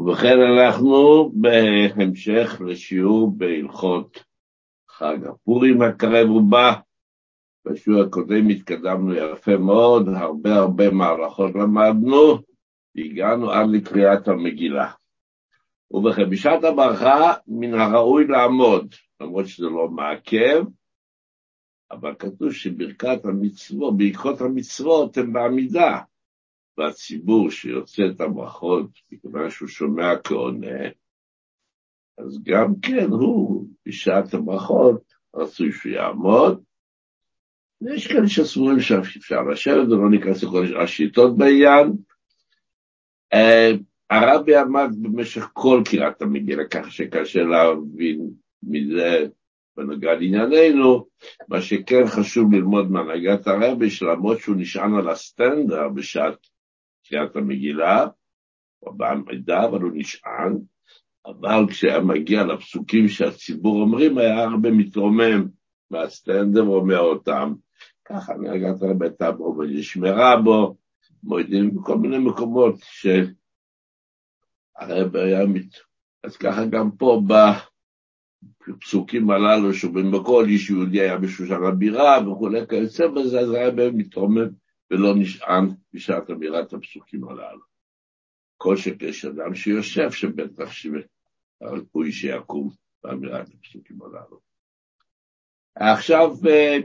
ובכן אנחנו בהמשך לשיעור בהלכות חג הפורים הקרב ובא. בשיעור הקודם התקדמנו יפה מאוד, הרבה הרבה מערכות למדנו, והגענו עד לקריאת המגילה. ובכן, בשעת הברכה מן הראוי לעמוד, למרות שזה לא מעכב, אבל כתוב שברכת המצוות, ברכות המצוות הן בעמידה. והציבור שיוצא את הברכות, מכיוון שהוא שומע כעונה, אז גם כן הוא, בשעת הברכות, רצוי שהוא יעמוד. ויש כאלה שסבורים שאפשר לשבת ולא ניכנס לכל השיטות בעניין. Uh, הרבי עמד במשך כל קריאת המגילה, כך שקשה להבין מזה בנוגע לענייננו, מה שכן חשוב ללמוד מהנהגת הרבי, שלמרות שהוא נשען על הסטנדר בשעת קריאת המגילה, הוא בעמידה, אבל הוא נשען, אבל כשהיה מגיע לפסוקים שהציבור אומרים, היה הרבה מתרומם מהסטנדר ואומר אותם. ככה נהגת הרבה הייתה בו ונשמרה בו, מועדים בכל מיני מקומות שהרב היה מת... אז ככה גם פה בפסוקים הללו, שבכל איש יהודי היה בשושן הבירה וכולי כיוצא בזה, אז באמת מתרומם ולא נשען בשעת אמירת הפסוקים הללו. כל שכש אדם שיושב, שבטח שהריפוי שיקום באמירת הפסוקים הללו. עכשיו,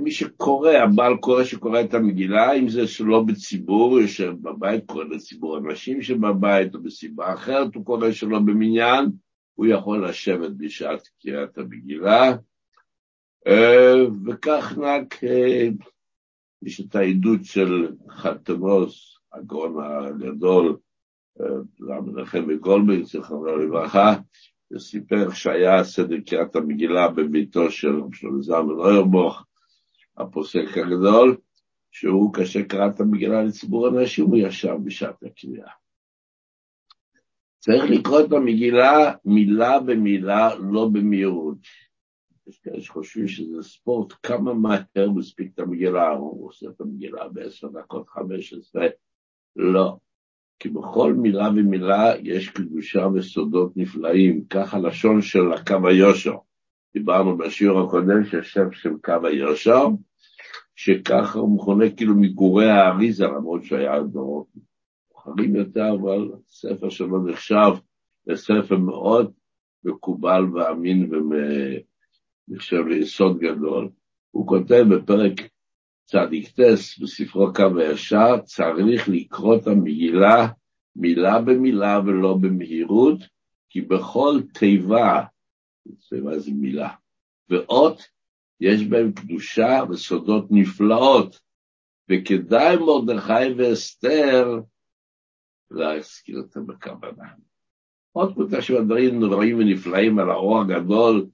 מי שקורא, הבעל קורא שקורא את המגילה, אם זה שלא בציבור, יושב בבית, קורא לציבור אנשים שבבית, או בסיבה אחרת, הוא קורא שלא במניין, הוא יכול לשבת בשעת קריאת המגילה, וכך נהג יש את העדות של חתמוס, הגאון הגדול, המנחם מגולדברג, זכרונו לברכה, וסיפר שהיה סדר קריאת המגילה בביתו של שלמה זלמן אוירבוך, הפוסק הגדול, שהוא, כאשר קרא את המגילה לציבור אנשים, הוא ישב בשעת הקריאה. צריך לקרוא את המגילה מילה במילה, לא במהירות. יש כאלה שחושבים שזה ספורט, כמה מהר מספיק את המגילה, הוא עושה את המגילה בעשר דקות, חמש עשרה, לא. כי בכל מילה ומילה יש קדושה וסודות נפלאים, כך הלשון של הקו היושר. דיברנו בשיעור הקודם שהשם של קו היושר, שככה הוא מכונה כאילו מגורי האריזה, למרות שהיה דורות מאוחרים יותר, אבל ספר שלו נחשב לספר מאוד מקובל ואמין ומ... נחשב ליסוד גדול. הוא כותב בפרק צדיק טס בספרו קו הישר, צריך לקרוא את המגילה מילה במילה ולא במהירות, כי בכל תיבה, תיבה זה מילה, ואות, יש בהם קדושה וסודות נפלאות, וכדאי מרדכי ואסתר להזכיר אותם בכוונה. עוד של הדברים נוראים ונפלאים על האור הגדול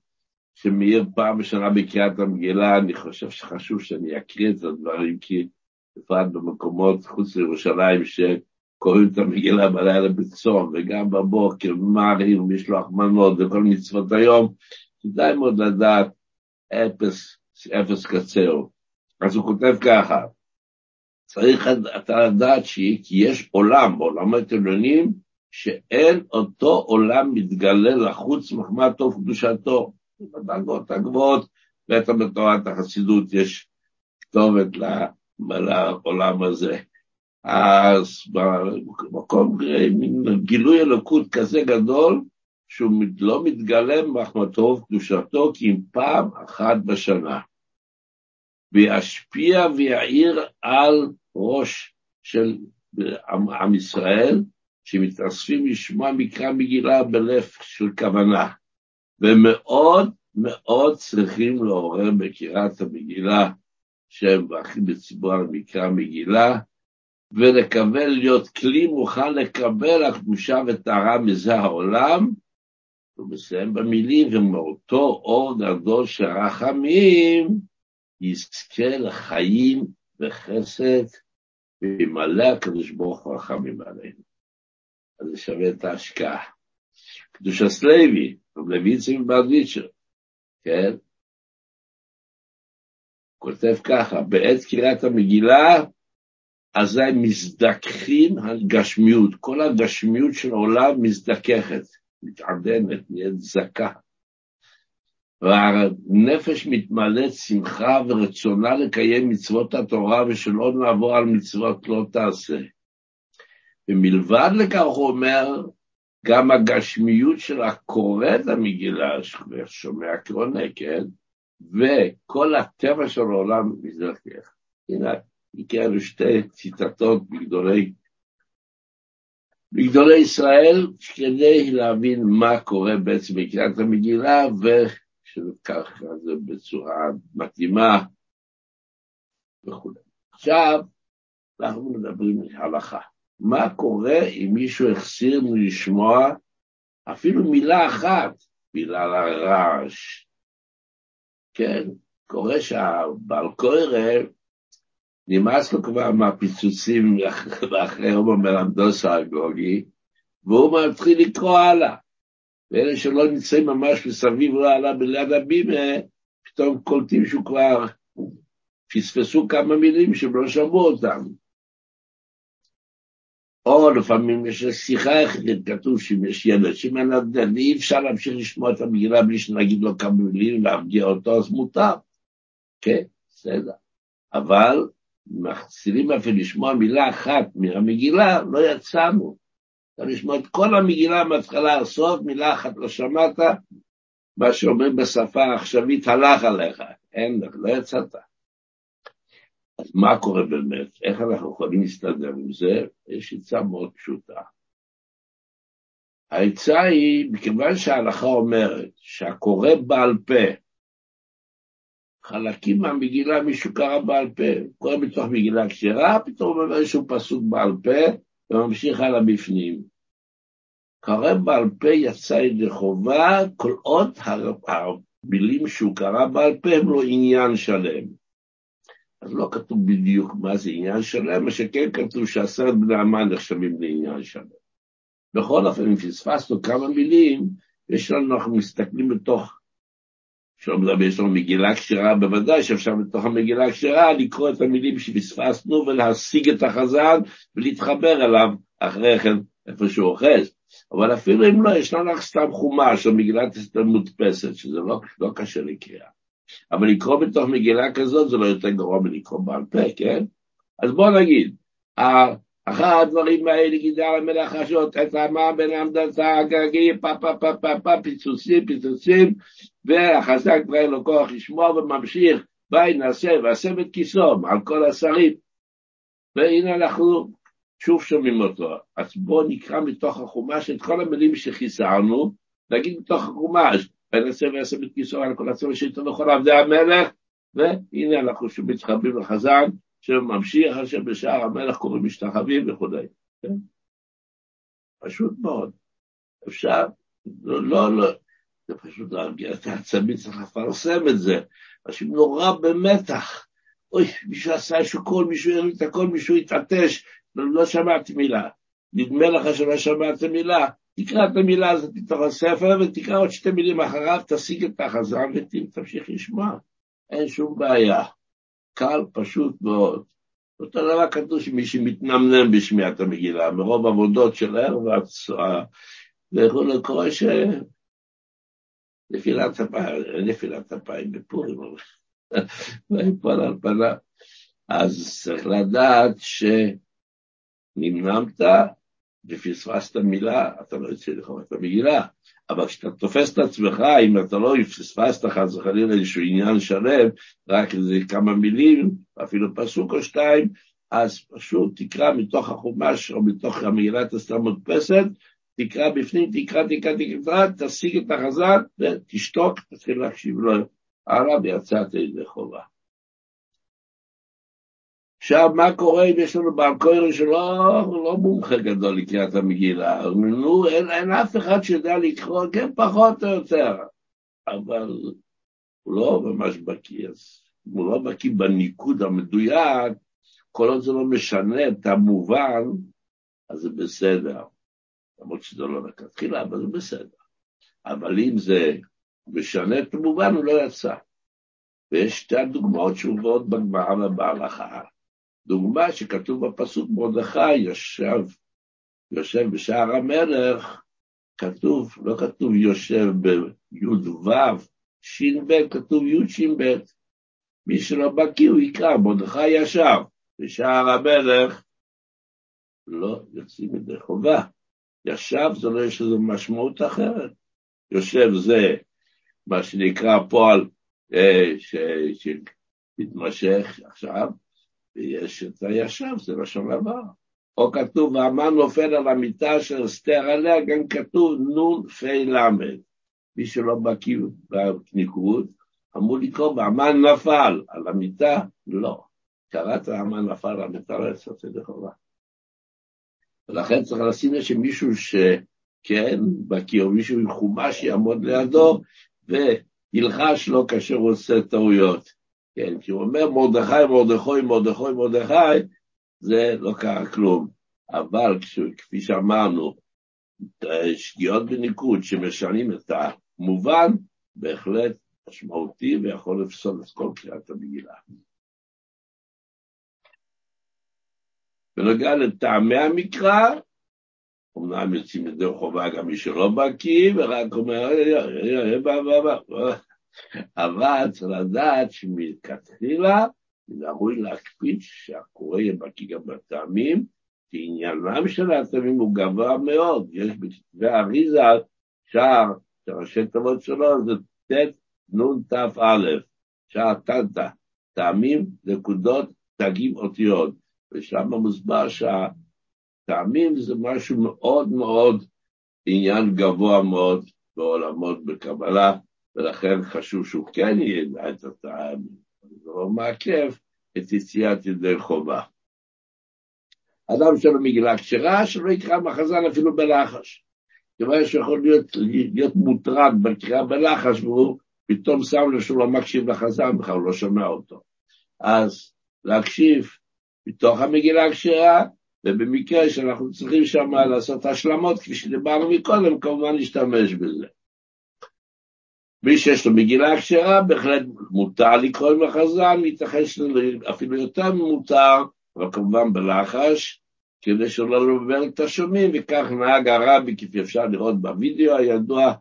שמאיר פעם בשנה בקריאת המגילה, אני חושב שחשוב שאני אקריא את הדברים, כי בפרט במקומות חוץ לירושלים שקוראים את המגילה בלילה בצום, וגם בבוקר, מערים, משלוח מנות וכל מצוות היום, כדאי מאוד לדעת אפס, אפס קצר. אז הוא כותב ככה, צריך אתה לדעת כי יש עולם, בעולמות עליונים, שאין אותו עולם מתגלה לחוץ מחמת טוב קדושתו. בדרגות הגבוהות, בטח בתורת החסידות יש כתובת לעולם הזה. אז במקום מין גילוי אלוקות כזה גדול, שהוא לא מתגלם מחמתו וקדושתו כי אם פעם אחת בשנה. וישפיע ויעיר על ראש של עם, עם ישראל, שמתאספים לשמוע מקרא מגילה בלב של כוונה. ומאוד מאוד צריכים לעורר בקריאת המגילה שהם מברכים בציבור על מקרא מגילה, ולקבל, להיות כלי מוכן לקבל הקדושה וטהרה מזה העולם, הוא מסיים במילים, ומאותו אור גדול של רחמים, יזכה לחיים וחסד, וימלא הקדוש ברוך הוא רחמים עלינו. אז זה שווה את ההשקעה. קדוש הסלוי, רב לויצים ברדיצ'ר, כן? כותב ככה, בעת קריאת המגילה אזי מזדככים הגשמיות, כל הגשמיות של העולם מזדככת, מתעדנת, נהיית זכה. והנפש מתמלאת שמחה ורצונה לקיים מצוות התורה ושלא נעבור על מצוות לא תעשה. ומלבד לכך הוא אומר, גם הגשמיות של הקורא את המגילה, שומע קרונה, כן? וכל הטבע של העולם מזרחך. הנה, הכרנו שתי ציטטות בגדולי, בגדולי ישראל, כדי להבין מה קורה בעצם בקריאת המגילה, ושככה זה בצורה מתאימה וכו'. עכשיו, אנחנו מדברים על הלכה. מה קורה אם מישהו החסיר מלשמוע אפילו מילה אחת בגלל הרעש? כן, קורה שהבעל קורא נמאס לו כבר מהפיצוצים ואחרי רובו מלמדוס האגוגי, והוא מתחיל לקרוא הלאה. ואלה שלא נמצאים ממש מסביב לעלה בליד הבימה, פתאום קולטים שהוא כבר פספסו כמה מילים שהם לא שמעו אותם. או לפעמים יש שיחה יחידית, כתוב שאם יש ילד שמנדנד, אי אפשר להמשיך לשמוע את המגילה בלי שנגיד לו כמה מילים להרגיע אותו, אז מותר. כן, בסדר. אבל מחסירים אפילו לשמוע מילה אחת מהמגילה, לא יצאנו. אתה לשמוע את כל המגילה מההתחלה לסוף, מילה אחת לא שמעת, מה שאומרים בשפה העכשווית הלך עליך, אין לא יצאת. אז מה קורה באמת? איך אנחנו יכולים להסתדר עם זה? יש עצה מאוד פשוטה. העצה היא, מכיוון שההלכה אומרת שהקורא בעל פה, חלקים מהמגילה מישהו קרא בעל פה, קורא בתוך מגילה כשרה, פתאום אומר איזשהו פסוק בעל פה וממשיך הלאה בפנים. קרא בעל פה יצא ידי חובה, כל עוד המילים שהוא קרא בעל פה הם לא עניין שלם. אז לא כתוב בדיוק מה זה עניין שלם, מה שכן כתוב שעשרת בני המן נחשבים לעניין שלם. בכל אופן, אם פספסנו כמה מילים, יש לנו, אנחנו מסתכלים בתוך, שלא מדבר, יש לנו מגילה כשרה, בוודאי שאפשר בתוך המגילה כשרה לקרוא את המילים שפספסנו ולהשיג את החזן ולהתחבר אליו אחרי כן איפה שהוא אוחז. אבל אפילו אם לא, יש לנו סתם חומש או מגילת אסתר מודפסת, שזה לא, לא קשה לקריאה. אבל לקרוא בתוך מגילה כזאת זה לא יותר גרוע מלקרוא בעל פה, כן? אז בוא נגיד, אחר הדברים האלה גידל המלך אשות, את המה בין עמדתה הגגי, פה פה פה פה פה, פיצוצים, פיצוצים, והחזק כבר אין לו כוח לשמוע וממשיך, ביי נעשה ועשה את כיסו על כל השרים. והנה אנחנו שוב שומעים אותו. אז בואו נקרא מתוך החומש את כל המילים שחיסרנו, נגיד מתוך החומש, ונעשה ועשה בכיסו על כל הצבא שאיתו לכל עבדי המלך, והנה אנחנו שוב מתחברים לחזן, שממשיך אשר בשער המלך קוראים משתחווים וכו'. כן? פשוט מאוד. אפשר, לא, לא, לא, זה פשוט להרגיע את העצמי, צריך לפרסם את זה. אנשים נורא במתח. אוי, מישהו עשה איזשהו קול, מישהו ירים את הקול, מישהו התעטש, לא, לא שמעתי מילה. נדמה לך שלא שמעת מילה, תקרא את המילה הזאת מתוך הספר ותקרא עוד שתי מילים אחריו, תשיג את החזרה ותמשיך לשמוע. אין שום בעיה. קל, פשוט מאוד. אותו דבר כתוב שמי שמתנמנם בשמיעת המגילה, מרוב עבודות של ערב וכולי קורה ש... נפילת אפיים, נפילת אפיים בפורים, ויפול על פניו. אז צריך לדעת שנמנמת, ופספסת מילה, אתה לא יוצא לקרוא את המגילה. אבל כשאתה תופס את עצמך, אם אתה לא פספסת חס וחלילה איזשהו עניין שלם, רק איזה כמה מילים, אפילו פסוק או שתיים, אז פשוט תקרא מתוך החומש או מתוך המגילת הסתם מודפסת, תקרא בפנים, תקרא, תקרא, תקרא, תשיג את החזק ותשתוק, תתחיל להקשיב לו הלאה ויצאת ידי חובה. עכשיו, מה קורה אם יש לנו בעל קורא שלא לא מומחה גדול לקריאת המגילה? נו, אין, אין אף אחד שיודע לקרוא, כן, פחות או יותר, אבל הוא לא ממש בקיא, אז הוא לא בקיא בניקוד המדויק, כל עוד זה לא משנה את המובן, אז זה בסדר. למרות שזה לא לכתחילה, אבל זה בסדר. אבל אם זה משנה את המובן, הוא לא יצא. ויש שתי הדוגמאות שהובאות בגמרא ובהלכה. דוגמה שכתוב בפסוק מרדכי ישב, יושב בשער המלך, כתוב, לא כתוב יושב בי"ו, ש"ב, כתוב י"ש"ב. מי שלא בקיא הוא יקרא, מרדכי ישב בשער המלך, לא יוצאים ידי חובה. ישב זה לא יש לזה משמעות אחרת. יושב זה מה שנקרא פועל אה, שמתמשך עכשיו, ויש את הישב, זה לשון עבר. או כתוב, והמן נופל על המיטה של אסתר עליה, גם כתוב נון פי למד. מי שלא בקיא בניקוד, אמור לקרוא, והמן נפל על המיטה, לא. קראת המן נפל על המיטה, לא יצאת ידי חובה. ולכן צריך לשים לב שמישהו שכן בקיא, או מישהו עם חומש יעמוד לידו, וילחש לו כאשר הוא עושה טעויות. כן, כי הוא אומר מרדכי, מרדכי, מרדכי, מרדכי, זה לא קרה כלום. אבל כפי שאמרנו, שגיאות בניקוד שמשנים את המובן, בהחלט משמעותי ויכול לפסול את כל קריאת המגילה. בנוגע לטעמי המקרא, אמנם יוצאים ידי חובה גם מי שלא בקיא, ורק אומר, אבל צריך לדעת שמלכתחילה ראוי להקפיד שהקורא יהיה בקיא גם בטעמים, כי עניינם של הטעמים הוא גבוה מאוד. יש בכתבי אריזה שער, שראשי תוות שלו זה ט' נ' ת' א', שער טנטה, טעמים, נקודות, תגים, אותיות. ושם מוסבר שהטעמים זה משהו מאוד מאוד, עניין גבוה מאוד בעולמות בקבלה, ולכן חשוב שהוא כן ידע את הטעמים. זה לא מעכב את יציאת ידי חובה. אדם שלא מגילה כשרה, שלא יקרא מחזן אפילו בלחש. כיוון שיכול להיות, להיות מוטרד בקריאה בלחש, והוא פתאום שם לב שהוא לא מקשיב לחזן, בכלל הוא לא שומע אותו. אז להקשיב מתוך המגילה הכשרה, ובמקרה שאנחנו צריכים שם לעשות השלמות, כפי שדיברנו מקודם, כמובן להשתמש בזה. מי שיש לו מגילה כשרה, בהחלט מותר לקרוא עם החזן, מתייחס אפילו יותר ממותר, אבל כמובן בלחש, כדי שלא לבלבל את השומעים, וכך נהג הרבי, כפי אפשר לראות בווידאו הידוע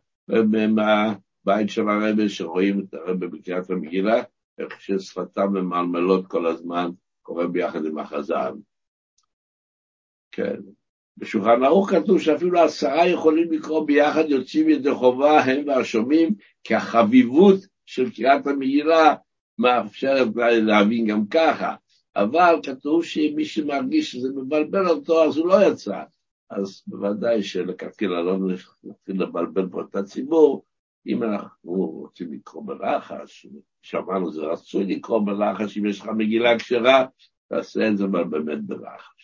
מהבית של הרבי, שרואים את הרבי בקריאת המגילה, איך ששפתיו ממלמלות כל הזמן, קורא ביחד עם החזן. כן. בשולחן ערוך כתוב שאפילו עשרה יכולים לקרוא ביחד, יוצאים ידי חובה, הם והשומעים, כי החביבות של קריאת המגילה מאפשרת להבין גם ככה. אבל כתוב שמי שמרגיש שזה מבלבל אותו, אז הוא לא יצא. אז בוודאי שלכתחילה לא נתחיל לבלבל פה את הציבור. אם אנחנו רוצים לקרוא בלחש, שמענו זה רצוי לקרוא בלחש, אם יש לך מגילה כשרה, תעשה את זה באמת בלחש.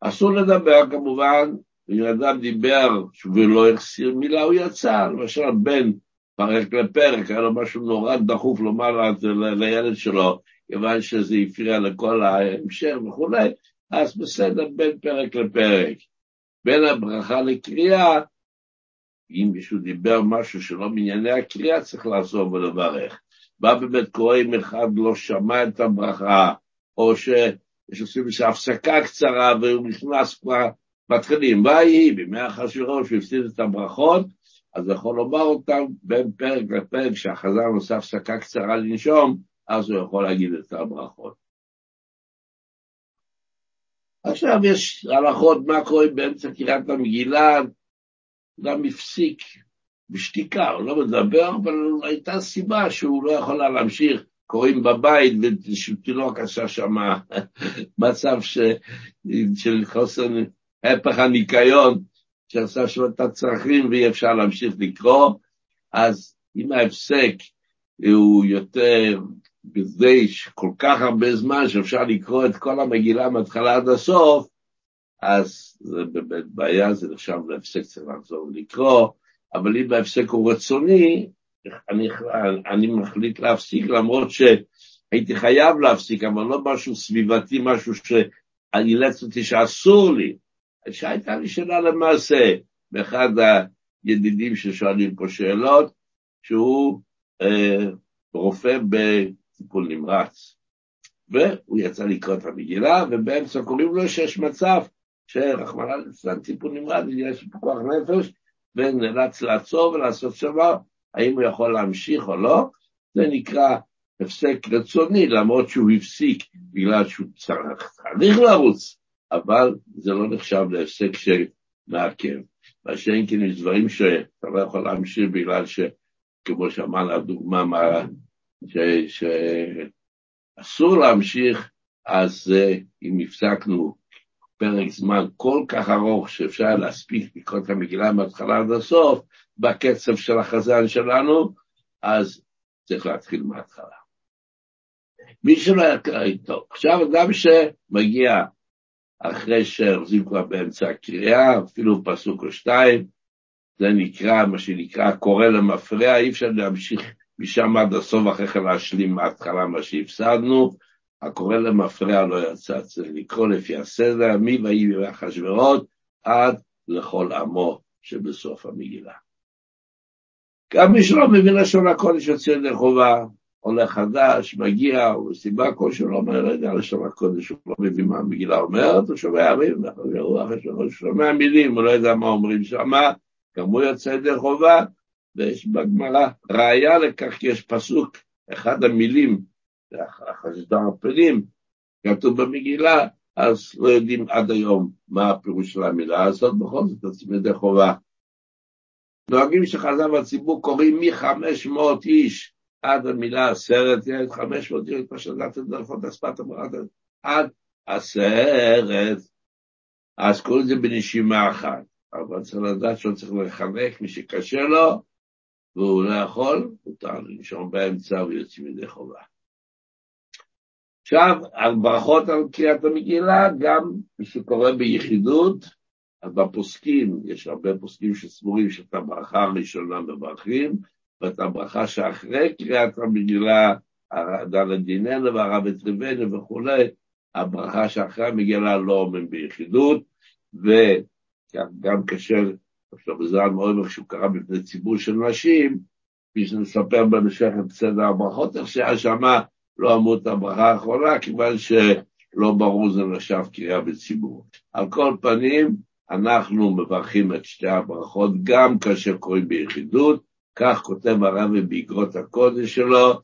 אסור לדבר כמובן, אם אדם דיבר ולא החסיר מילה, הוא יצא, למשל בן פרק לפרק, היה לו משהו נורא דחוף לומר לילד שלו, כיוון שזה הפריע לכל ההמשך וכולי, אז בסדר, בין פרק לפרק. בין הברכה לקריאה, אם מישהו דיבר משהו שלא מענייני הקריאה, צריך לעזור ולברך. מה באמת קורה אם אחד לא שמע את הברכה, או שיש עושים איזושהי הפסקה קצרה והוא נכנס כבר, מתחילים, ויהי בימי אחשוורוש, הוא הפסיד את הברכות, אז יכול לומר אותם בין פרק לפרק, שהחזר עושה הפסקה קצרה לנשום, אז הוא יכול להגיד את הברכות. עכשיו יש הלכות מה קורה באמצע קריאת המגילה, אדם הפסיק בשתיקה, הוא לא מדבר, אבל הייתה סיבה שהוא לא יכול להמשיך, קוראים בבית ותינוק עשה שם מצב ש... של חוסר הפך הניקיון, שעשה שם את הצרכים ואי אפשר להמשיך לקרוא, אז אם ההפסק הוא יותר בזה כל כך הרבה זמן שאפשר לקרוא את כל המגילה מההתחלה עד הסוף, אז זה באמת בעיה, זה נחשב להפסק, צריך לחזור ולקרוא, אבל אם ההפסק הוא רצוני, אני, אני מחליט להפסיק, למרות שהייתי חייב להפסיק, אבל לא משהו סביבתי, משהו שאילץ אותי שאסור לי. שהייתה לי שאלה למעשה, באחד הידידים ששואלים פה שאלות, שהוא אה, רופא בטיפול נמרץ, והוא יצא לקרוא את המגילה, ובאמצע קוראים לו שיש מצב שרחמנא ליצלן טיפול נמרץ, יש פיקוח נפש, ונאלץ לעצור ולעשות שמה, האם הוא יכול להמשיך או לא, זה נקרא הפסק רצוני, למרות שהוא הפסיק בגלל שהוא צריך לרוץ, אבל זה לא נחשב להפסק שמעכב. מה שאין כן יש דברים שאתה לא יכול להמשיך בגלל ש... כמו שאמרנו, הדוגמה מה... ש... להמשיך, אז אם הפסקנו פרק זמן כל כך ארוך שאפשר להספיק לקרוא את המגילה מההתחלה עד הסוף, בקצב של החזן שלנו, אז צריך להתחיל מההתחלה. מי שלא יקרא איתו. עכשיו, אדם שמגיע אחרי שהחזיק כבר באמצע הקריאה, אפילו פסוק או שתיים, זה נקרא, מה שנקרא, קורא למפרע, אי אפשר להמשיך משם עד הסוף, אחרי כן להשלים מההתחלה מה שהפסדנו. הקורא למפרע לא יצא, צריך לקרוא לפי הסדר, מי ויהי ואחשוורות, עד לכל עמו שבסוף המגילה. גם מי שלא מבין לשון הקודש יוצא ידי חובה, עולה חדש, מגיע, או סיבה כלשהו, לא אומר, לא יודע לשון הקודש, הוא לא מבין מה המגילה אומרת, הוא שומע מילים, הוא שומע מילים, הוא לא יודע מה אומרים שם, גם הוא יוצא ידי חובה, ויש בגמרא ראיה לכך, כי יש פסוק, אחד המילים, החסדה הפנים, כתוב במגילה, אז לא יודעים עד היום מה הפירוש של המילה הזאת, בכל זאת יוצאים ידי חובה. נוהגים שחז"ל והציבור קוראים מ-500 איש עד המילה עשרת, יש 500 איש, פשטת את דרכות השפת המרת, עד עשרת. אז קוראים לזה בנשימה אחת. אבל צריך לדעת שהוא צריך לחלק, מי שקשה לו, והוא לא יכול, מותר לנשום באמצע ויוצאים ידי חובה. עכשיו, על ברכות על קריאת המגילה, גם מי שקורא ביחידות, אז בפוסקים, יש הרבה פוסקים שסבורים שאת הברכה הראשונה מברכים, ואת הברכה שאחרי קריאת המגילה, דלת דיננו והרב אטריבנו וכולי, הברכה שאחרי המגילה לא אומרים ביחידות, וגם כאשר, עכשיו בזמן מאוד שהוא קרא בפני ציבור של נשים, כפי שנספר במשך את סדר הברכות, איך שהיה שמה לא אמרו את הברכה האחרונה, כיוון שלא ברור זה נחשב קריאה בציבור. על כל פנים, אנחנו מברכים את שתי הברכות גם כאשר קוראים ביחידות, כך כותב הרבי באגרות הקודש שלו,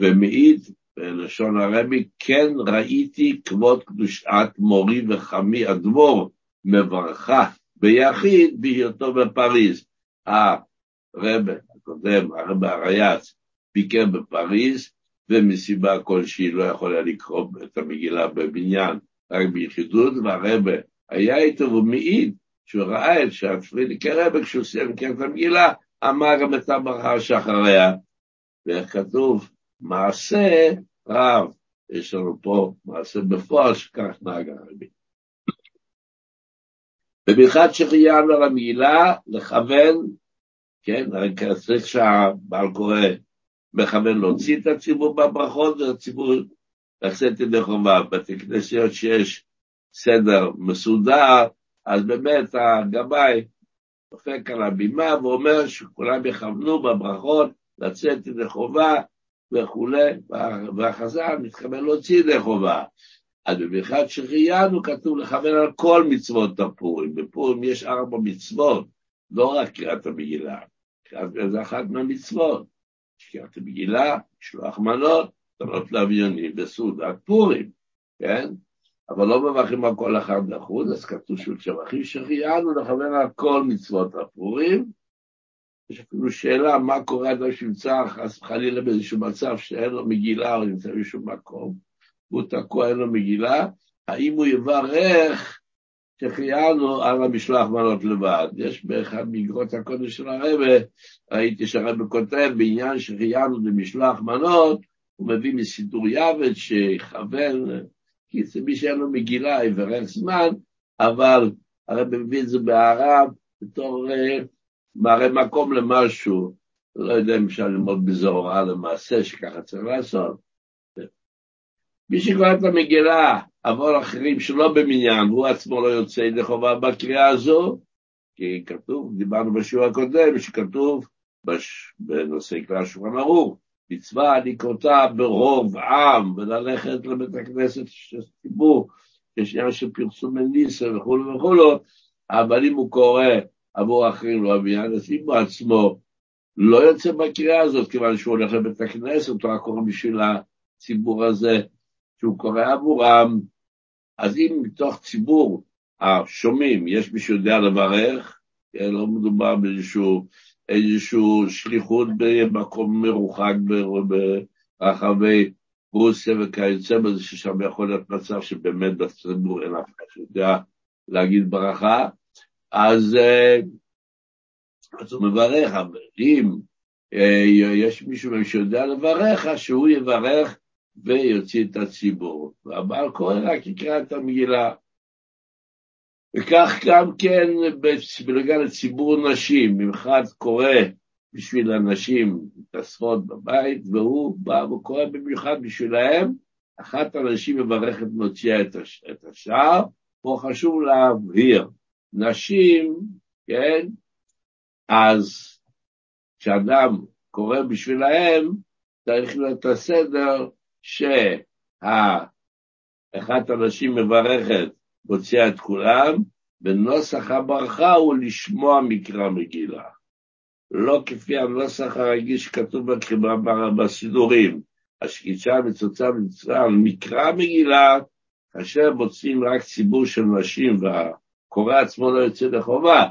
ומעיד בלשון הרבי, כן ראיתי כבוד קדושת מורי וחמי אדמו"ר מברכה ביחיד בהיותו בפריז. הרבי הקודם, הרבי הרייץ, ביקר בפריז, ומסיבה כלשהי לא יכול היה לקרוא את המגילה בבניין, רק ביחידות, והרבה היה איתו והוא מעיד שהוא ראה את שהפרידיקי רבה, כשהוא סיים כן את המגילה, אמר גם את הברכה שאחריה. ואיך כתוב, מעשה רב. יש לנו פה מעשה בפועל שכך נהג הרבי. במיוחד שחיינו על המגילה, לכוון, כן, רק צריך שהבעל קורא מכוון להוציא את הציבור בברכות, והציבור לצאת ידי חובה. בתי כנסיות שיש סדר מסודר, אז באמת הגבאי דופק על הבימה ואומר שכולם יכוונו בברכות לצאת ידי חובה וכולי, והחז"ל מתכוון להוציא ידי חובה. אז במיוחד שראיינו כתוב לכוון על כל מצוות הפורים. בפורים יש ארבע מצוות, לא רק קריאת המגילה, זה אחת מהמצוות. שקיעת המגילה, שלוח מנות, תנות לאביונים בסעודת פורים, כן? אבל לא מברכים על כל אחד לחוד, אז כתוב שבחים שחיינו לכוון על כל מצוות הפורים. יש אפילו שאלה מה קורה אדם שנמצא חס וחלילה באיזשהו מצב שאין לו מגילה או נמצא באיזשהו מקום, והוא תקוע, אין לו מגילה, האם הוא יברך שהחיינו על המשלוח מנות לבד. יש באחד מאגרות הקודש של הרבה, ראיתי שהרבה כותב בעניין שהחיינו למשלוח מנות, הוא מביא מסידור יוות שיכוון, כי זה מי שאין לו מגילה יברך זמן, אבל הרב מביא את זה בהערה בתור מראה מקום למשהו, לא יודע אם אפשר ללמוד בזה הוראה למעשה שככה צריך לעשות. מי שקורא את המגילה עבור אחרים שלא במניין, הוא עצמו לא יוצא ידי חובה בקריאה הזו, כי כתוב, דיברנו בשיעור הקודם, שכתוב בש... בנושא קריאה שולחן ערוך, מצווה לקרותה ברוב עם וללכת לבית הכנסת של ציבור, יש עניין של פרסום מניסה וכולו וכולו, אבל אם הוא קורא עבור אחרים לא עניין, אז אם הוא עצמו לא יוצא בקריאה הזאת, כיוון שהוא הולך לבית הכנסת, הוא רק קורא בשביל הציבור הזה, שהוא קורא עבורם, אז אם מתוך ציבור השומעים יש מי שיודע לברך, כן, לא מדובר באיזשהו איזשהו שליחות במקום מרוחק ברחבי רוסיה וכיוצא בזה, ששם יכול להיות מצב שבאמת בציבור אין אף אחד שיודע להגיד ברכה, אז, אה, אז הוא מברך, אבל אם אה, יש מישהו שיודע לברך, אז שהוא יברך ויוציא את הציבור. והבעל קורא רק יקרא את המגילה. וכך גם כן בנוגע לציבור נשים, אם אחד קורא בשביל הנשים מתאספות בבית, והוא בא וקורא במיוחד בשבילהם, אחת הנשים מברכת מוציאה את השער, פה חשוב להבהיר, נשים, כן, אז כשאדם קורא בשבילהם, צריך להיות הסדר שאחת הנשים מברכת מוציאה את כולם, ונוסח הברכה הוא לשמוע מקרא מגילה. לא כפי הנוסח הרגיל שכתוב בסידורים, השקיצה מצוצה מצווה על מקרא מגילה, כאשר מוצאים רק ציבור של נשים והקורא עצמו לא יוצא לחובה,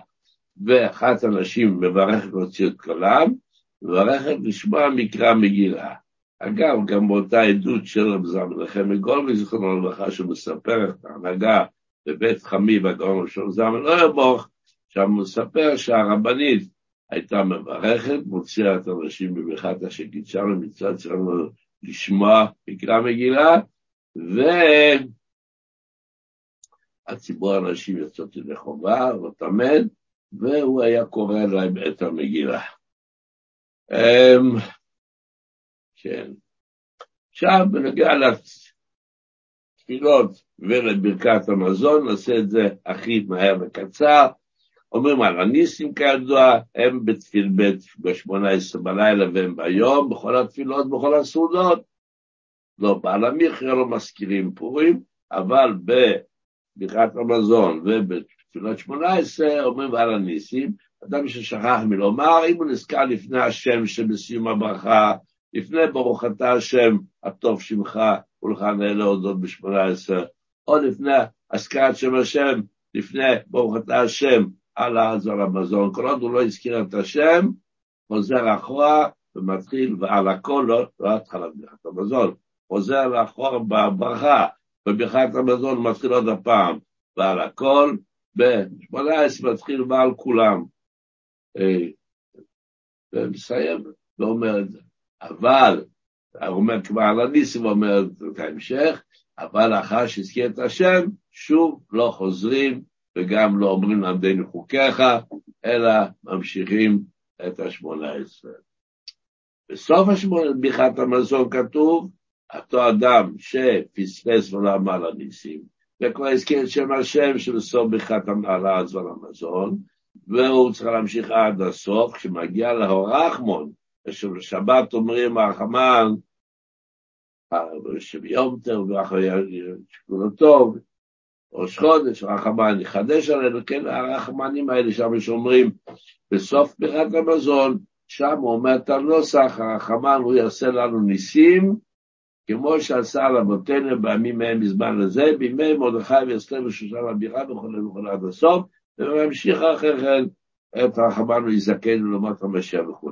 ואחת הנשים מברכת להוציא את כולם, מברכת לשמוע מקרא מגילה. אגב, גם באותה עדות של רב זמלכם מגולמי, זיכרונו לברכה, שהוא מספר את ההנהגה בבית חמי והגאון של זמן לא יבוך, שם מספר שהרבנית הייתה מברכת, מוציאה את האנשים בברכת אשר קידשה למצוות שלנו לשמוע מקרא מגילה, והציבור האנשים יוצאות ידי חובה, ותמד, והוא היה קורא להם את המגילה. כן. עכשיו, בנוגע לתפילות ולברכת המזון, נעשה את זה הכי מהר וקצר. אומרים על הניסים כידוע, הם בתפיל בית ב-18 בלילה והם ביום, בכל התפילות, בכל הסעודות. לא בעל המכרה לא מזכירים פורים, אבל בברכת המזון ובתפילות 18 אומרים על הניסים, אדם ששכח מלומר, אם הוא נזכר לפני השם שבסיום הברכה, לפני ברוך אתה השם, הטוב שמך, ולך נהנה להודות ב-18, או לפני הזכרת שם השם, לפני ברוך אתה השם, על האזור המזון. כל עוד הוא לא הזכיר את השם, חוזר אחורה ומתחיל, ועל הכל, לא, לא התחלת ברכת המזון, חוזר אחורה בברכה, בברכת המזון מתחיל עוד הפעם, ועל הכל, ב-18 מתחיל ועל כולם. אה, ומסיים ואומר את זה. אבל, הוא אומר כבר על הניסים, הוא אומר את ההמשך, אבל לאחר שהזכיר את השם, שוב לא חוזרים וגם לא אומרים למדנו חוקיך, אלא ממשיכים את השמונה עשרה. בסוף השמונה, ברכת המזון כתוב, אותו אדם שפספס ולא אמר לניסים, וכבר הזכיר את שם השם שבסוף ברכת המזון, והוא צריך להמשיך עד הסוף, כשמגיע להורחמון, שבשבת אומרים הרחמן, שביום טוב, שכולו טוב, ראש חודש, רחמן יחדש עלינו, כן, הרחמנים האלה שם שאומרים בסוף פרק המזון, שם הוא אומר את הנוסח, הרחמן הוא יעשה לנו ניסים, כמו שעשה על אבותינו בימים מהם בזמן הזה, בימי מרדכי ואסתר ושושן הבירה וכו' וכו' עד הסוף, וממשיך אחרי כן את רחמן הוא יזכנו לעומת המשיח וכו'.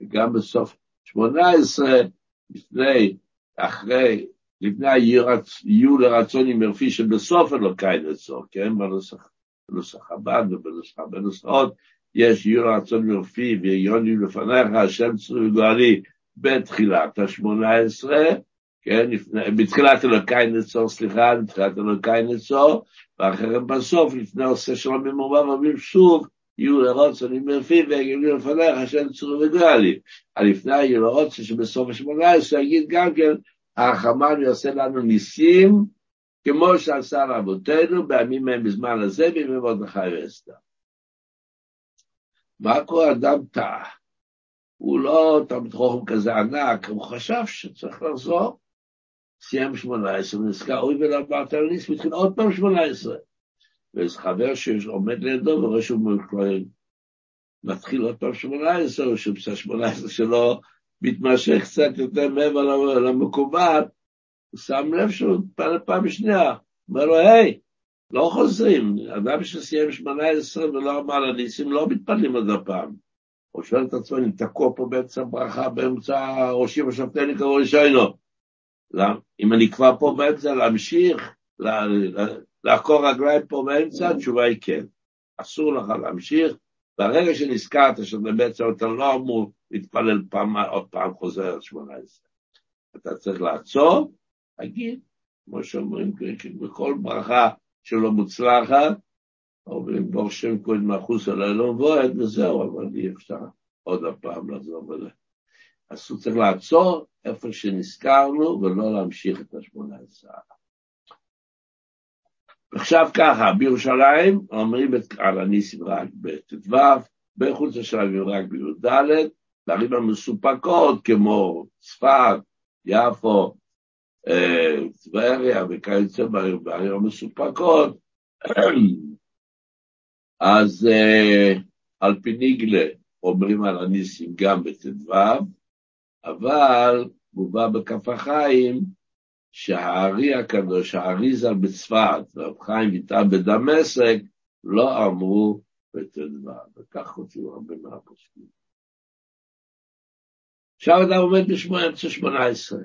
וגם בסוף שמונה עשרה, לפני, אחרי, לפני היהיו לרצון עם מרפי שבסוף אלוקי נצור, כן, בנוסח, בנוסח הבא ובנוסח בנוסחות, יש יהיו לרצון מרפי ויוני לפניך, השם צור וגואלי, בתחילת השמונה עשרה, כן, לפני, בתחילת אלוקי נצור, סליחה, בתחילת אלוקי נצור, ואחרי בסוף, לפני עושה שלום במרובה, אומרים שוב, יהיו לרוצה מרפי ויגידו לפניך השם צור וגואלי. לפני יהיו לרוצה שבסוף השמונה עשרה יגיד גם כן, החמן יעשה לנו ניסים, כמו שעשה לאבותינו בימים מהם בזמן הזה, בימי מרדכי ואסתר. מה קורה אדם טעה? הוא לא תלמיד חוכם כזה ענק, הוא חשב שצריך לחזור. סיים 18, ונזכר, אוי ולמדת על ניס, והתחיל עוד פעם 18. ואיזה חבר שעומד לידו ורואה שהוא מתחיל עוד פעם 18, או שבשעה 18 שלו מתמשך קצת יותר מעבר למקובל, הוא שם לב שהוא מתפלל פעם שנייה, אומר לו, היי, לא חוזרים, אדם שסיים 18 ולא אמר לניסים, לא מתפללים עוד הפעם. הוא שואל את עצמו, אני תקוע פה באמצע הברכה, באמצע ראשי ושבתני קראו לשוינו. אם אני כבר פה באמצע, להמשיך, לעקור רגליים פה באמצע, התשובה היא כן. אסור לך להמשיך, ברגע שנזכרת שבאמצע אתה לא אמור להתפלל פעם, עוד פעם חוזר על 18. אתה צריך לעצור, להגיד, כמו שאומרים, בכל ברכה שלא מוצלחת, אומרים בור שם כהן מאחוס על אלון ואוהד, וזהו, אבל אי אפשר עוד הפעם לחזור בזה. אז הוא צריך לעצור איפה שנזכרנו ולא להמשיך את השמונה עשרה. עכשיו ככה, בירושלים אומרים על הניסים רק בט"ו, בחוץ לשלבים רק בי"ד, בערים המסופקות כמו צפת, יפו, אה, טבריה וכיוצא בערים המסופקות, אז אה, על פי ניגלה אומרים על הניסים גם בט"ו, אבל מובא בכף החיים שהארי הקדוש, הארי ז"ל בצפת, רב חיים ויטל בדמשק, לא אמרו בט"ו, וכך חוצים הרבה מהפוסקים. עכשיו אתה עומד באמצע שמונה עשרה,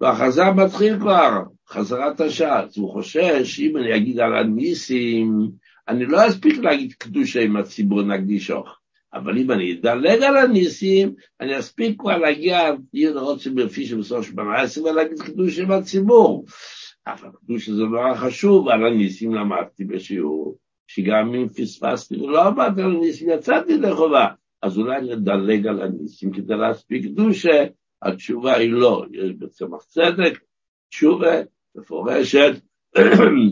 והחזר מתחיל כבר, חזרת השעת, הוא חושש שאם אני אגיד על הניסים, אני לא אספיק להגיד קדושה עם הציבור נקדיש אוך. אבל אם אני אדלג על הניסים, אני אספיק כבר להגיע, יהיה לראות שבפי שבסוף שמונה עשרה ולהגיד חידוש עם הציבור. אבל חידוש זה נורא חשוב, על הניסים למדתי בשיעור, שגם אם פספסתי ולא עמדתי על הניסים, יצאתי לחובה. אז אולי נדלג על הניסים כדי להספיק קדושה, התשובה היא לא, יש בצמח צדק, תשובה מפורשת,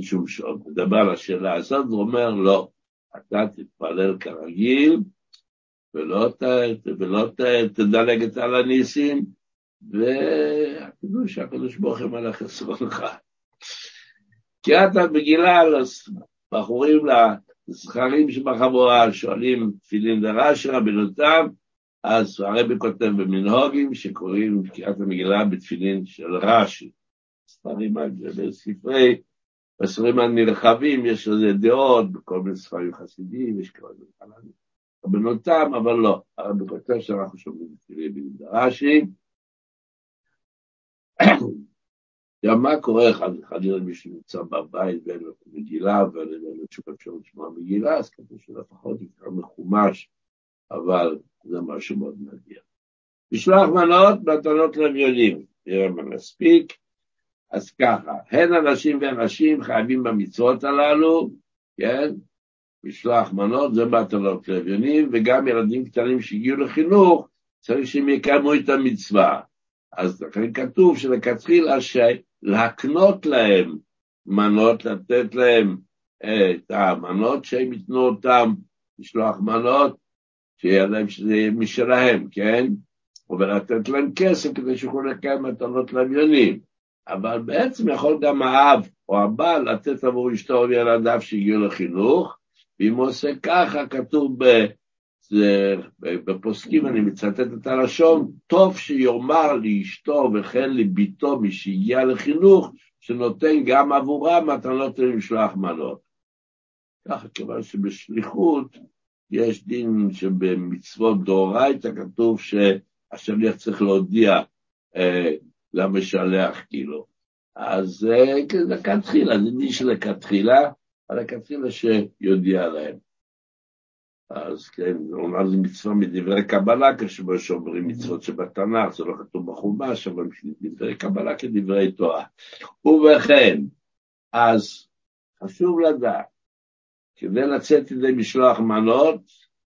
שוב, מדבר על השאלה הזאת, הוא אומר לא, אתה תתפלל כרגיל, ולא, ת, ולא ת, תדלג על הניסים, והקדוש הקדוש ברוך הוא מלך חסרונך. קריאת המגילה בחורים לזכרים שבחבורה שואלים תפילין דרש"י רבנותם, אז הרבי כותב במנהוגים שקוראים קריאת המגילה בתפילין של רש"י. ספרים, בספרי, בספרים הנרחבים יש לזה דעות, בכל מיני ספרים חסידים, יש כאלה רבנותם, אבל לא. כותב שאנחנו שומעים תפילין רש"י. גם מה קורה ילד מי שנמצא בבית ואין לו מגילה ואין לו שום אפשרות לשמוע מגילה, אז כתוב שלפחות יקרא מחומש, אבל זה משהו מאוד נדיר. משלוח מנות, מתנות לוויונים, נראה מה נספיק. אז ככה, הן אנשים ואנשים חייבים במצוות הללו, כן? משלוח מנות זה מתנות לאביונים, וגם ילדים קטנים שהגיעו לחינוך, צריך שהם יקיימו את המצווה. אז לכן כתוב שלכתחילה להקנות להם מנות, לתת להם את המנות שהם ייתנו אותם, לשלוח מנות, שיהיה להם שזה יהיה משלהם, כן? ולתת להם כסף כדי שיוכלו לקיים מתנות לאביונים. אבל בעצם יכול גם האב או הבעל לתת עבור אשתו או ילדיו שהגיעו לחינוך, ואם הוא עושה ככה, כתוב בפוסקים, אני מצטט את הלשון, טוב שיאמר לאשתו וכן לביתו מי שהגיע לחינוך, שנותן גם עבורם מתנות למשלוח מנות. ככה, כיוון שבשליחות יש דין שבמצוות דאורייתא כתוב שהשליח צריך להודיע אה, למשלח, כאילו. אז אה, לכתחילה, זה דין שלכתחילה, על הכתחילה שיודיע להם. אז כן, אמר זה מצווה מדברי קבלה, כשבו שאומרים מצוות שבתנ"ך, זה לא כתוב בחומש, אבל דברי קבלה כדברי תורה. ובכן, אז חשוב לדעת, כדי לצאת ידי משלוח מנות,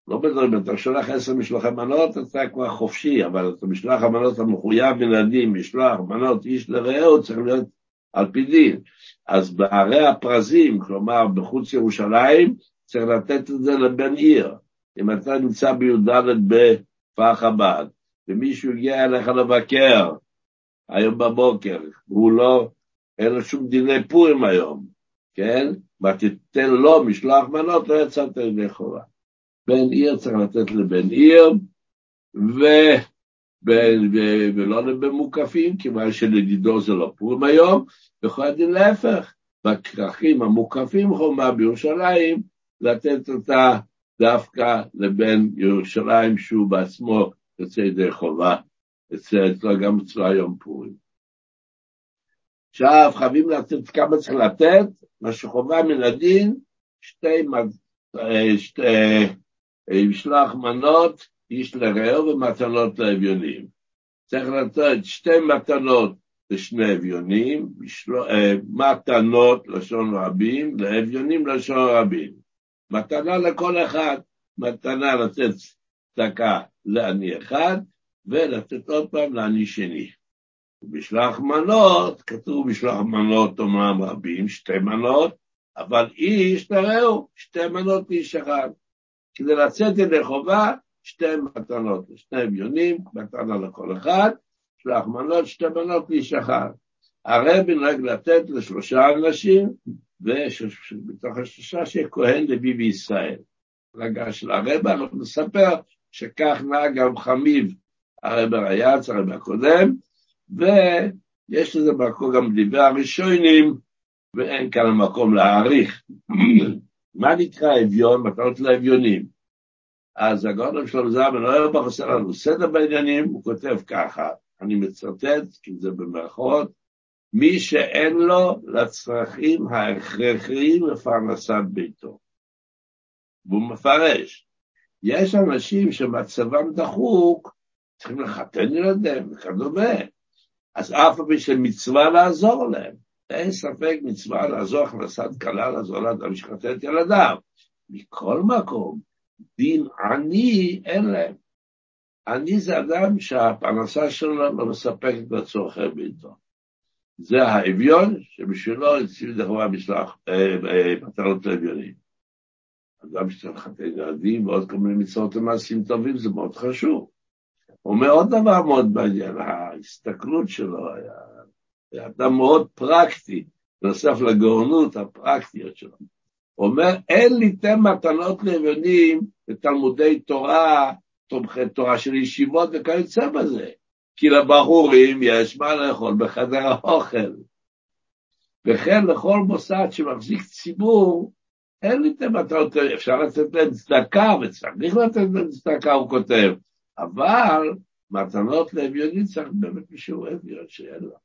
לא בדברים, אתה שולח עשר משלוחי מנות, אתה כבר חופשי, אבל את משלוח המנות המחויב ילדים, משלוח מנות איש לרעהו, צריך להיות על פי דין. אז בערי הפרזים, כלומר בחוץ ירושלים, צריך לתת את זה לבן עיר. אם אתה נמצא בי"ד בכפר חב"ד, ומישהו הגיע אליך לבקר היום בבוקר, והוא לא, אין לו שום דיני פורים היום, כן? ותיתן לו משלוח מנות, לא יצאת ידי חובה. בן עיר צריך לתת לבן עיר, ו... ולא במוקפים, כיוון שלדידו זה לא פורים היום, בכל הדין להפך, בכרכים המוקפים חומה בירושלים, לתת אותה דווקא לבן ירושלים שהוא בעצמו יוצא ידי חובה, אצלו גם אצלו היום פורים. עכשיו חייבים לתת כמה צריך לתת, מה שחובה מן הדין, שתי, אה, שתי אה, משלח מנות, איש לרעהו ומתנות לאביונים. צריך לתת שתי מתנות לשני אביונים, משלוח, אה, מתנות לשון רבים, לאביונים לשון רבים. מתנה לכל אחד, מתנה לתת צדקה לעני אחד, ולתת עוד פעם לעני שני. ובשלח מנות, כתוב בשלח מנות אומנם רבים, שתי מנות, אבל איש תראו, שתי מנות לאיש אחד. כדי לצאת ידי חובה, שתי מתנות לשני אביונים, מתנה לכל אחד, שלח מנות, שתי מנות לאיש אחד. הרבי נוהג לתת לשלושה אנשים, ובתוך השלושה שיהיה כהן לוי בישראל. רגע של הרבי, אנחנו נספר שכך נהג גם חמיב הרבי היאץ, הרבי הקודם, ויש לזה מקום גם דברי הראשונים, ואין כאן מקום להעריך. מה נקרא אביון? מתנות לאביונים. אז הגאון שלום זלמן אוירבך עושה לנו סדר בעניינים, הוא כותב ככה, אני מצטט, כי זה במרכאות, מי שאין לו לצרכים ההכרחיים לפרנסת ביתו. והוא מפרש, יש אנשים שמצבם דחוק, צריכים לחתן ילדיהם וכדומה, אז אף פעם יש מצווה לעזור להם. אין ספק מצווה לעזור הכנסת כלה לעזור לאדם שחתן את ילדיו. מכל מקום, דין עני אין להם. עני זה אדם שהפרנסה שלו לא מספקת בצורכי ביתו. זה האביון שבשבילו הציב דחובה משלח מטרות לאביונים. אדם שצריך לחתן ילדים ועוד כל מיני מצוות ומעשים טובים, זה מאוד חשוב. הוא אומר עוד דבר מאוד מעניין, ההסתכלות שלו היה, היה אדם מאוד פרקטי, בנוסף לגאונות הפרקטיות שלו. אומר, אין ליתן מתנות לאביונים בתלמודי תורה, תומכי תורה של ישיבות וכיוצא בזה, כי לבחורים יש מה לאכול בחדר האוכל. וכן לכל מוסד שמחזיק ציבור, אין ליתן מתנות, אפשר לתת להם צדקה, וצריך לתת להם צדקה, הוא כותב, אבל מתנות לאביונים צריך באמת מישהו אביון שאין לו.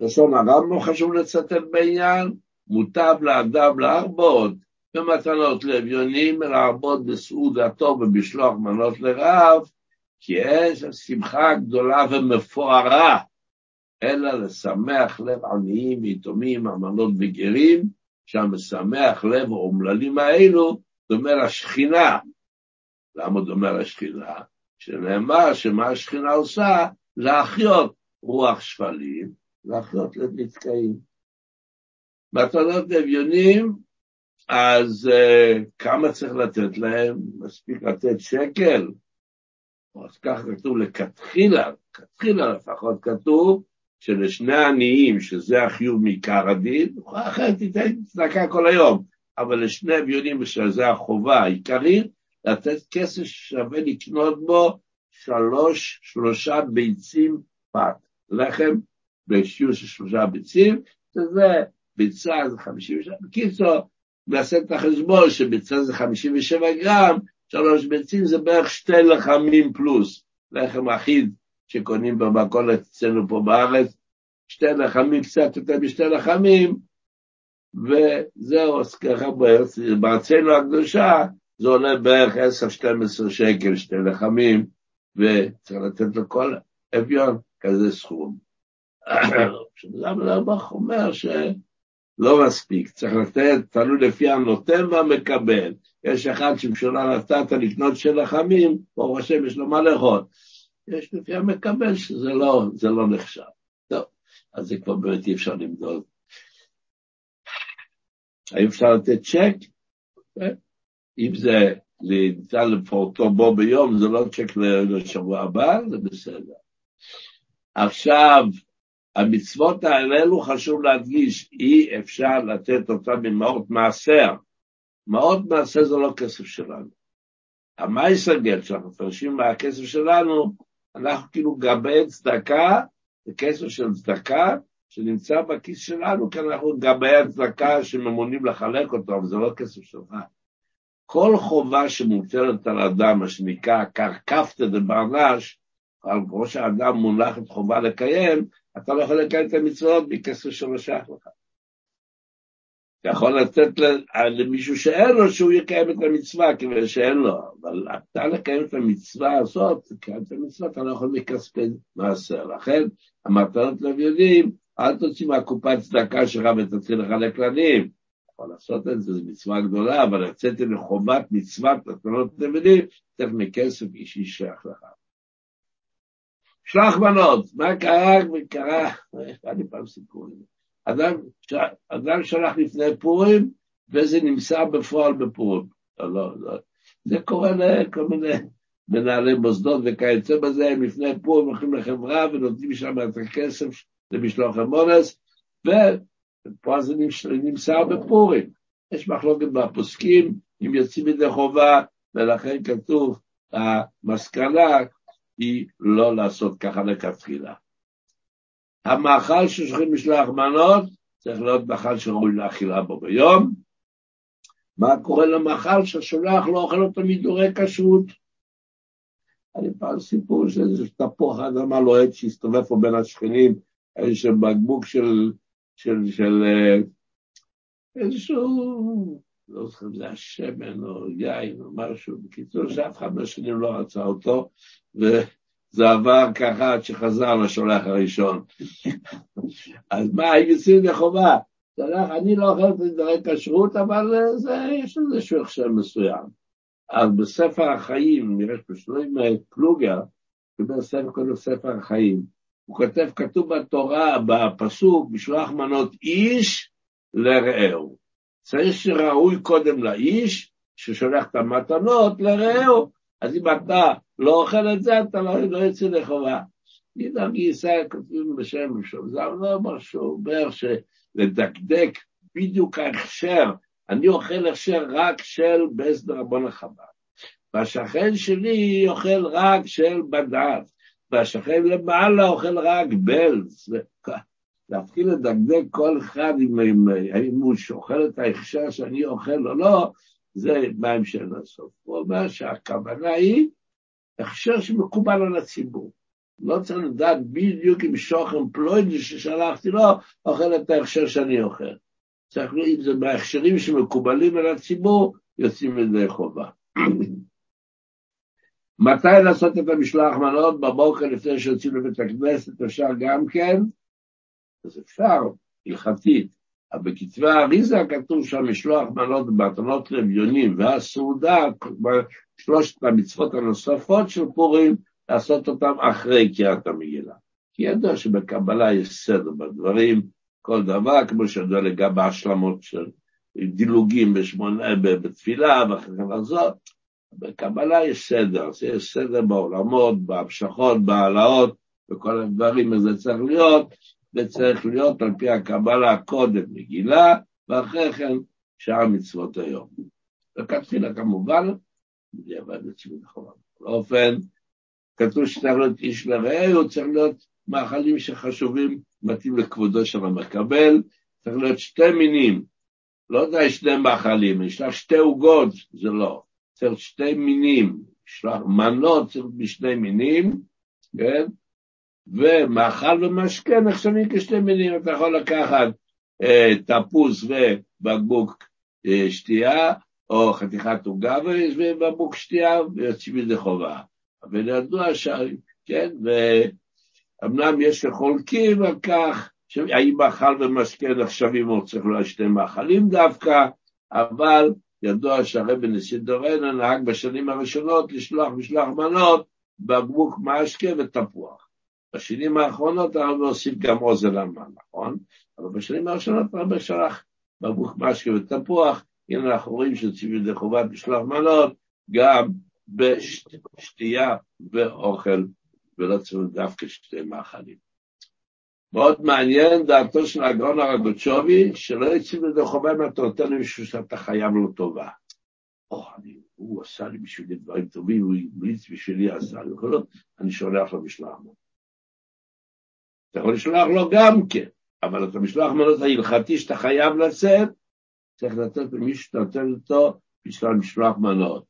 לשון הרמב"ם חשוב לצטט בעניין, מוטב לאדם להרבות במתנות לאביונים, להרבות בסעודתו ובשלוח מנות לרעב, כי יש שמחה גדולה ומפוארה, אלא לשמח לב עניים, יתומים, אמנות וגרים, שהמשמח לב האומללים האלו, דומה לשכינה. למה דומה לשכינה? שנאמר שמה השכינה עושה, להחיות רוח שפלים, להחיות לב נתקעים. מתנות אביונים, אז uh, כמה צריך לתת להם? מספיק לתת שקל? אז ככה כתוב לכתחילה, כתחילה לפחות כתוב, שלשני עניים, שזה החיוב מעיקר הדין, אחרת תיתן צדקה כל היום, אבל לשני אביונים, שזה החובה העיקרית, לתת כסף ששווה לקנות בו שלוש, שלושה ביצים פת. לחם בשיעור של שלושה ביצים, שזה ביצה זה 57, בקיצור, נעשה את החשבון שביצה זה 57 גרם, שלוש ביצים זה בערך שתי לחמים פלוס, לחם אחיד שקונים במכולת אצלנו פה בארץ, שתי לחמים, קצת יותר משתי לחמים, וזהו, אז ככה בארצנו הקדושה, זה עולה בערך 10-12 שקל, שתי לחמים, וצריך לתת לכל אביון כזה סכום. הרבך אומר שלא מספיק, צריך לתת, תלוי לפי הנותן והמקבל. יש אחד שבשבילה נתת לקנות של לחמים, ברוך השם יש לו מה לאכול. יש לפי המקבל שזה לא, לא נחשב. טוב, אז זה כבר באמת אי אפשר למדוד. האם אפשר לתת צ'ק? אם זה ניתן לפורטו בו ביום, זה לא צ'ק לשבוע הבא, זה בסדר. עכשיו, המצוות האלו חשוב להדגיש, אי אפשר לתת אותן ממעות מעשר. מעות מעשר זה לא כסף שלנו. המייסר גט שאנחנו מפרשים מהכסף שלנו, אנחנו כאילו גבי צדקה, זה כסף של צדקה שנמצא בכיס שלנו, כי אנחנו גבי הצדקה שממונים לחלק אותו, אבל זה לא כסף שלך. כל חובה שמוטלת על אדם, מה שנקרא קרקפתא דברנש, על ראש האדם מונחת חובה לקיים, אתה לא יכול לקיים את המצוות מכסף שלא שייך לך. אתה יכול לתת למישהו שאין לו שהוא יקיים את המצווה, כיוון שאין לו, אבל אתה לקיים את המצווה הזאת, לקיים את המצווה, אתה לא יכול מכספי מעשר. לכן, המטרות לוויונים, אל תוציא מהקופת צדקה שלך ותתחיל לחלק לעניים. יכול לעשות את זה, זו מצווה גדולה, אבל לצאת לחובת מצוות מתנות נבלים, צריך מכסף אישי שייך לך. שלח מנות, מה קרה? קרה, היה לי פעם סיפור. אדם, אדם שלח לפני פורים, וזה נמסר בפועל בפורים. לא, לא, לא. זה קורה לכל מיני מנהלי מוסדות וכיוצא בזה, הם לפני פורים הולכים לחברה ונותנים שם את הכסף למשלוח המונס, ופה זה נמסר בפורים. יש מחלוקת בפוסקים, אם יוצאים מדי חובה, ולכן כתוב, המסקנה היא לא לעשות ככה לכתחילה. המאכל ששולחים לשלוח מנות צריך להיות מאכל שראוי לאכילה בו ביום. מה קורה למאכל שהשולח לא אוכל אותו מדורי כשרות? אני פעם סיפור של איזה תפוח אדמה לוהט שהסתובב פה בין השכנים, איזה בקבוק של, של, של אה, איזשהו, לא זוכר אם זה היה שמן או יין או משהו, בקיצור שאף אחד מהשכנים לא רצה אותו, וזה עבר ככה עד שחזר לשולח הראשון. אז מה, הם יוצאים ידי חובה. אני לא אוכל את דברי כשרות, אבל זה, יש לזה איזשהו הכשר מסוים. אז בספר החיים, נראה בשלוים פלוגר, קיבל ספר קודם ספר החיים, הוא כותב, כתוב בתורה, בפסוק, משלוח מנות איש לרעהו. צריך שראוי קודם לאיש, ששולח את המתנות לרעהו. אז אם אתה לא אוכל את זה, אתה לא, לא יוצא לחובה. גידם גיסא כותבים בשם זה לא משהו, אומר שלדקדק בדיוק ההכשר, אני אוכל הכשר רק של בס דרבון החב"ד, והשכן שלי אוכל רק של בד"ץ, והשכן למעלה אוכל רק בלז. להתחיל לדקדק כל אחד עם האם הוא אוכל את ההכשר שאני אוכל או לא, זה של הסוף. הוא אומר שהכוונה היא הכשר שמקובל על הציבור. לא צריך לדעת בדיוק אם שוכן פלוידי ששלחתי לו, אוכל את ההכשר שאני אוכל. צריך לראות אם זה בהכשרים שמקובלים על הציבור, יוצאים לידי חובה. מתי לעשות את המשלוח מנות? בבוקר לפני שיוצאים לבית הכנסת, אפשר גם כן? אז אפשר, הלכתית. אבל בכתבי האריזה כתוב שהמשלוח מנות במתנות לאביונים והסעודה, שלושת המצוות הנוספות של פורים, לעשות אותם אחרי קריאת המגילה. כי ידוע שבקבלה יש סדר בדברים, כל דבר, כמו שידוע לגבי השלמות של דילוגים בשמונה, בתפילה ואחרי כן לחזור. בקבלה יש סדר, יש סדר בעולמות, בהמשכות, בהעלאות, וכל הדברים, הזה צריך להיות, וצריך להיות על פי הקבלה קודם מגילה, ואחרי כן שאר מצוות היום. וכתחילה כמובן, בדיעבד לציבור נכון. בכל אופן, כתוב שצריך להיות איש לרעהו, צריך להיות מאכלים שחשובים, מתאים לכבודו של המקבל, צריך להיות שתי מינים, לא די שני מאכלים, נשלח שתי עוגות, זה לא, צריך שתי מינים, נשלח מנות צריך בשני מינים, כן? ומאכל ומשקה נחשבים כשתי מינים, אתה יכול לקחת אה, תפוס ובקבוק אה, שתייה, או חתיכת עוגה ובקבוק שתייה, ויוצאים מזה חובה. אבל ידוע ש... כן, ואמנם יש חולקים על כך, שהאם מאכל ומשקה נחשבים או צריך להיות שני מאכלים דווקא, אבל ידוע שהרבי נשיא דורנה נהג בשנים הראשונות לשלוח משלוח מנות בקבוק משקה ותפוח. בשנים האחרונות הרבי הוסיף גם אוזן המן, נכון? אבל בשנים הראשונות הרבי שלח בקבוק משקה ותפוח, הנה אנחנו רואים שציווי לחובת משלוח מנות, גם בשתייה ואוכל, ולא צריך דווקא שתי מאכלים. מאוד מעניין דעתו של הגאון הרגוצ'ובי, שלא יוצאים לזה חובה אם אתה נותן למישהו שאתה חייב לו טובה. או, אני, הוא עשה לי בשבילי דברים טובים, הוא המליץ בשבילי, עשה לי, אני שולח לו משלח מנות. אתה יכול לשלוח לו גם כן, אבל את המשלוח מנות ההלכתי שאתה חייב לצאת, צריך לתת למי שאתה נותן אותו בשביל משלוח מנות.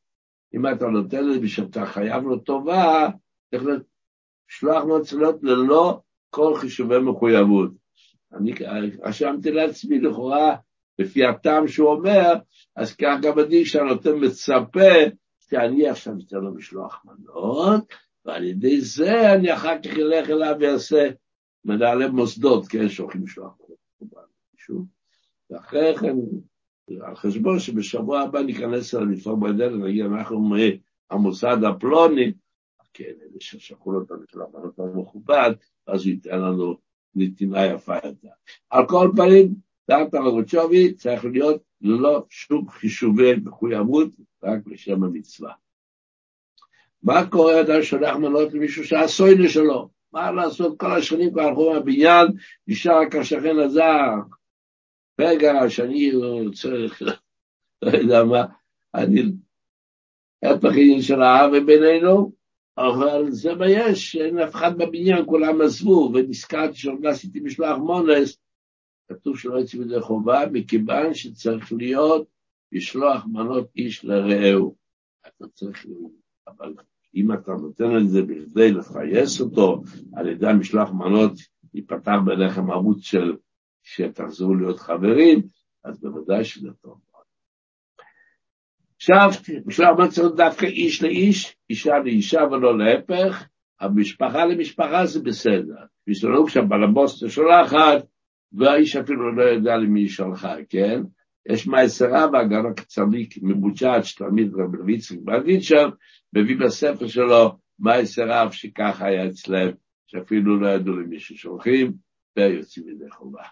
אם אתה נותן למי שאתה חייב לו טובה, צריך לשלוח מנות ללא כל חישובי מחויבות. אני רשמתי לעצמי לכאורה, לפי הטעם שהוא אומר, אז כך גם אני כשאני נותן מצפה, שאני עכשיו אתן לו משלוח מנות, ועל ידי זה אני אחר כך אלך אליו ואעשה מנהלי מוסדות, כן, שהולכים לשלוח מישהו, ואחרי כן, על חשבון שבשבוע הבא ניכנס אל לפעול בדלת, נגיד אנחנו מהמוסד הפלוני, כן, אלה ששלחו לו את המשלוח מנות המכובד, אז הוא ייתן לנו נתינה יפה יותר. על כל פנים, דעת הרבוצ'ובי צריך להיות ללא שום חישובי מחויבות, רק לשם המצווה. מה קורה אדם שולח מנות למישהו שהסוינה שלו? מה לעשות, כל השכנים כבר הלכו מהבניין, נשאר רק השכן הזר. רגע, שאני צריך, לא יודע מה, אני, הפך עניין של האהבה בינינו, אבל זה מה יש, אין אף אחד בבניין, כולם עזבו, ונזכרתי שעוד לא עשיתי משלוח מונס, כתוב שלא יוצאים מזה חובה, מכיוון שצריך להיות משלוח מנות איש לרעהו. אתה צריך, אבל אם אתה נותן את זה בכדי לפייס אותו, על ידי המשלוח מנות ייפתח ביניכם ערוץ של שתחזרו להיות חברים, אז בוודאי שזה טוב. עכשיו, משלוח מנות צריך דווקא איש לאיש, אישה לאישה ולא להפך, המשפחה למשפחה זה בסדר. שהבעל הבוס שולחת, והאיש אפילו לא יודע למי היא שלחה, כן? יש מעשרה והגן הקצרניק מבוצ'ת, שתלמיד רבי לויצק בדיצ'ר, מביא בספר שלו מעשרה שככה היה אצלם, שאפילו לא ידעו למי ששולחים, ויוצאים מדי חובה.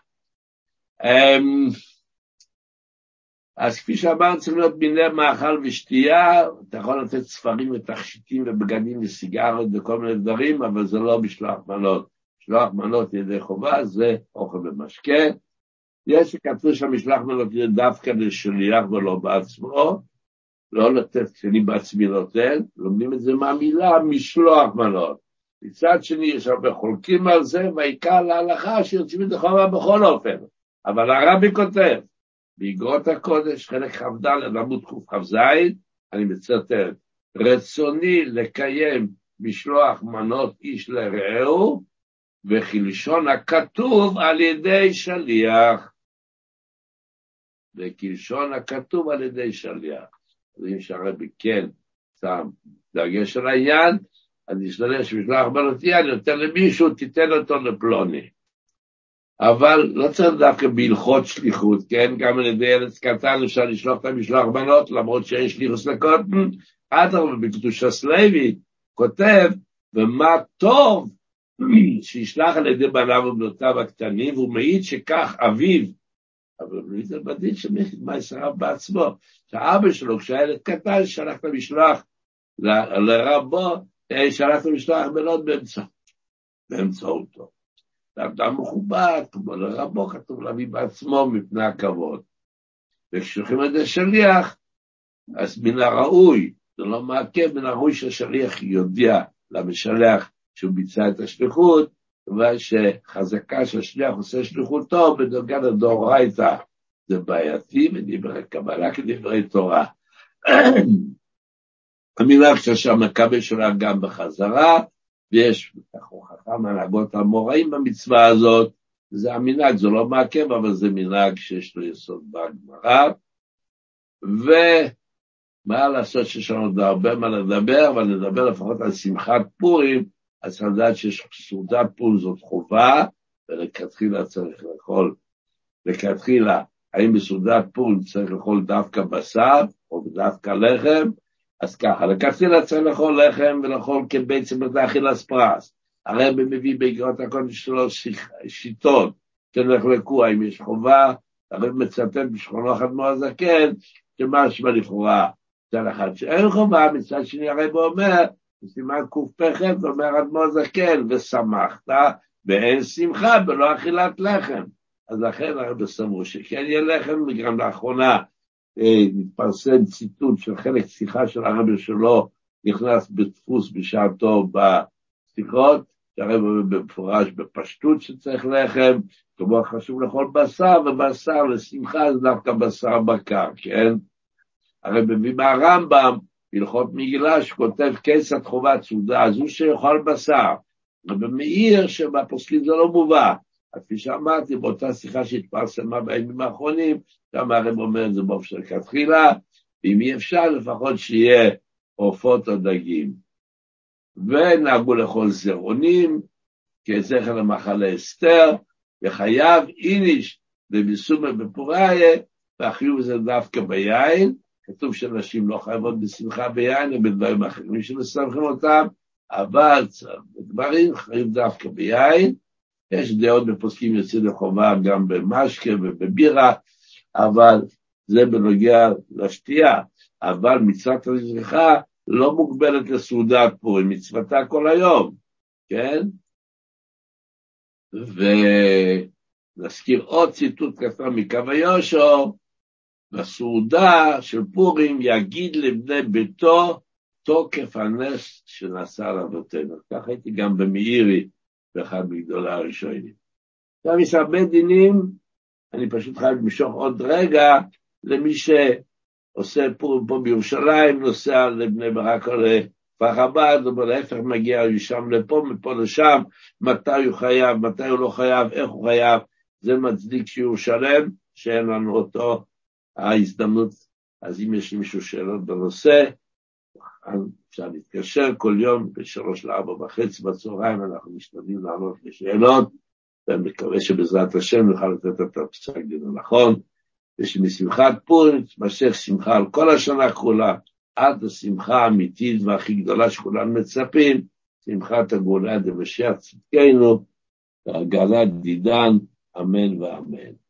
אמ, אז כפי שאמרת, צריך להיות מיני מאכל ושתייה, אתה יכול לתת ספרים ותכשיטים ובגדים וסיגרות וכל מיני דברים, אבל זה לא משלוח מנות. משלוח מנות ידי חובה זה אוכל ומשקה. יש שכתוב שהמשלח יהיה דווקא לשליח ולא בעצמו, לא לתת כשאני בעצמי נותן, לומדים את זה מהמילה משלוח מנות. מצד שני, יש הרבה חולקים על זה, והעיקר להלכה שיוצאים את החובה בכל אופן. אבל הרבי כותב, באגרות הקודש, חלק כ"ד עמוד קכ"ז, אני מצטט, רצוני לקיים משלוח מנות איש לרעהו, וכלשון הכתוב על ידי שליח. וכלשון הכתוב על ידי שליח. אז אם שהרבי כן שם דגש על העניין, אז נשתדל שמשלח מנותי, אני נותן למישהו, תיתן אותו לפלוני. אבל לא צריך דווקא בהלכות שליחות, כן? גם על ידי ילד קטן אפשר לשלוח את המשלוח בנות, למרות שאין שליחוס לקוטן. אדרבה, בקדושת לוי כותב, ומה טוב שישלח על ידי בניו ובנותיו הקטנים, והוא מעיד שכך אביו, אבל הוא מעיד על בדין מה ישרב בעצמו, שהאבא שלו, כשהילד קטן, שלח את המשלוח לרבו, אה, שלח את המשלוח בנות באמצעותו. לאדם מכובד, כמו לרבו, כתוב להביא בעצמו מפני הכבוד. וכששולחים את זה שליח, אז מן הראוי, זה לא מעכב, מן הראוי שהשליח יודיע למשלח שהוא ביצע את השליחות, כיוון שחזקה שהשליח עושה שליחותו בנוגע לדאורייתא זה בעייתי, ודברי קבלה כדברי תורה. המילה שם מקבל שלה גם בחזרה, ויש הוכחה מהנהגות המוראים במצווה הזאת, זה המנהג, זה לא מעכב, אבל זה מנהג שיש לו יסוד בגמרא. ומה לעשות שיש לנו עוד הרבה מה לדבר, אבל נדבר לפחות על שמחת פורים, אז צריך לדעת שסעודת פורים זאת חובה, ולכתחילה צריך לאכול, לכתחילה, האם בסעודת פורים צריך לאכול דווקא בשר, או דווקא לחם, אז ככה, לכתחילה צריך לאכול לחם ולאכול כבעצם לאכילס פרס. הרב מביא באגרות הקודש שלו שיטות שנחלקו, האם יש חובה, הרב מצטט בשכונו אחד מאוד זקן, שמשמע לכאורה מצד אחד שאין חובה, מצד שני הרב אומר, בסימן קפ"ח, אומר אדמו"ר זקן, ושמחת, ואין שמחה בלא אכילת לחם. אז לכן הרב סבור שכן יהיה לחם, וגם לאחרונה התפרסם אה, ציטוט של חלק שיחה של הרב שלו, נכנס בדפוס בשעתו בשיחות, שהרב אומר במפורש בפשטות שצריך לחם, כמו חשוב לאכול בשר, ובשר לשמחה זה דווקא בשר בקר, כן? הרי מביא מהרמב"ם, הלכות מגילה, שכותב כיצד חובת סעודה, אז הוא שיאכל בשר. ובמאיר שבפוסקים זה לא מובא. כפי שאמרתי, באותה שיחה שהתפרסמה בימים האחרונים, גם הרב אומר את זה באופן כתחילה, ואם אי אפשר, לפחות שיהיה עופות או דגים. ונהגו לאכול זרעונים, כזכר למחלה אסתר, וחייב איניש בביסומה בפוריה, והחיוב זה דווקא ביין, כתוב שנשים לא חייבות בשמחה ביין, או בדברים אחרים שמסמכים אותם, אבל בדברים חייב דווקא ביין, יש דעות בפוסקים יוצאים לחובה גם במשקה ובבירה, אבל זה בנוגע לשתייה, אבל מצוות הזריחה לא מוגבלת לסעודת פורים, מצוותה כל היום, כן? ונזכיר עוד ציטוט קטן מקו היושו, בסעודה של פורים יגיד לבני ביתו תוקף הנס שנעשה על אבותינו. כך הייתי גם במאירי, באחד מגדולי הראשונים. עכשיו יש הרבה דינים, אני פשוט חייב למשוך עוד רגע למי שעושה פורים פה בירושלים, נוסע לבני ברק או לכפר חב"ד, או להפך מגיע משם לפה, מפה לשם, מתי הוא חייב, מתי הוא לא חייב, איך הוא חייב, זה מצדיק שיעור שלם, שאין לנו אותו ההזדמנות. אז אם יש למישהו שאלות בנושא, אפשר להתקשר כל יום בשלוש לארבע וחצי בצהריים, אנחנו משתדלים לענות לשאלות, ואני מקווה שבעזרת השם נוכל לתת את הפסק דין הנכון, ושמשמחת פורים תמשך שמחה על כל השנה כולה, עד השמחה האמיתית והכי גדולה שכולנו מצפים, שמחת הגאולה דמשיח צדקנו, והגאלת דידן, אמן ואמן.